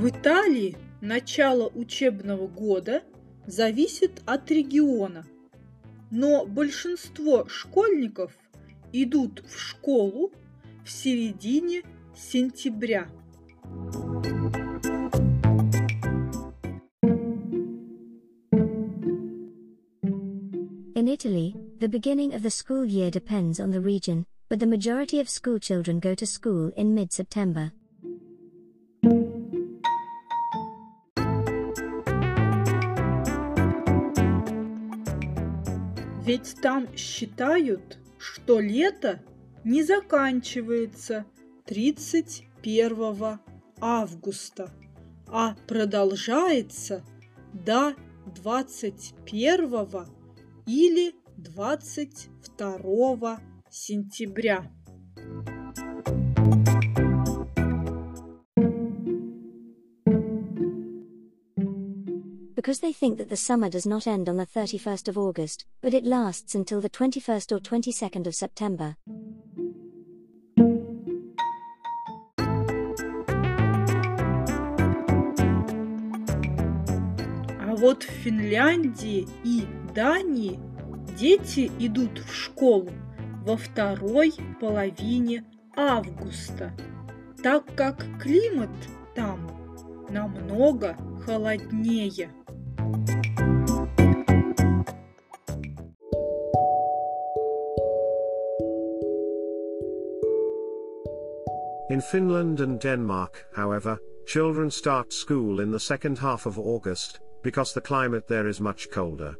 В Италии начало учебного года зависит от региона, но большинство школьников идут в школу в середине сентября. In Italy, the beginning of the school year depends on the region, but the majority of school children go to school in mid Ведь там считают, что лето не заканчивается 31 августа, а продолжается до 21 или 22 сентября. Because they think that the summer does not end on the 31st of August, but it lasts until the 21st or 22nd of September. А вот в Финляндии и Дании дети идут в школу во второй половине августа, так как климат там намного холоднее. In Finland and Denmark, however, children start school in the second half of August, because the climate there is much colder.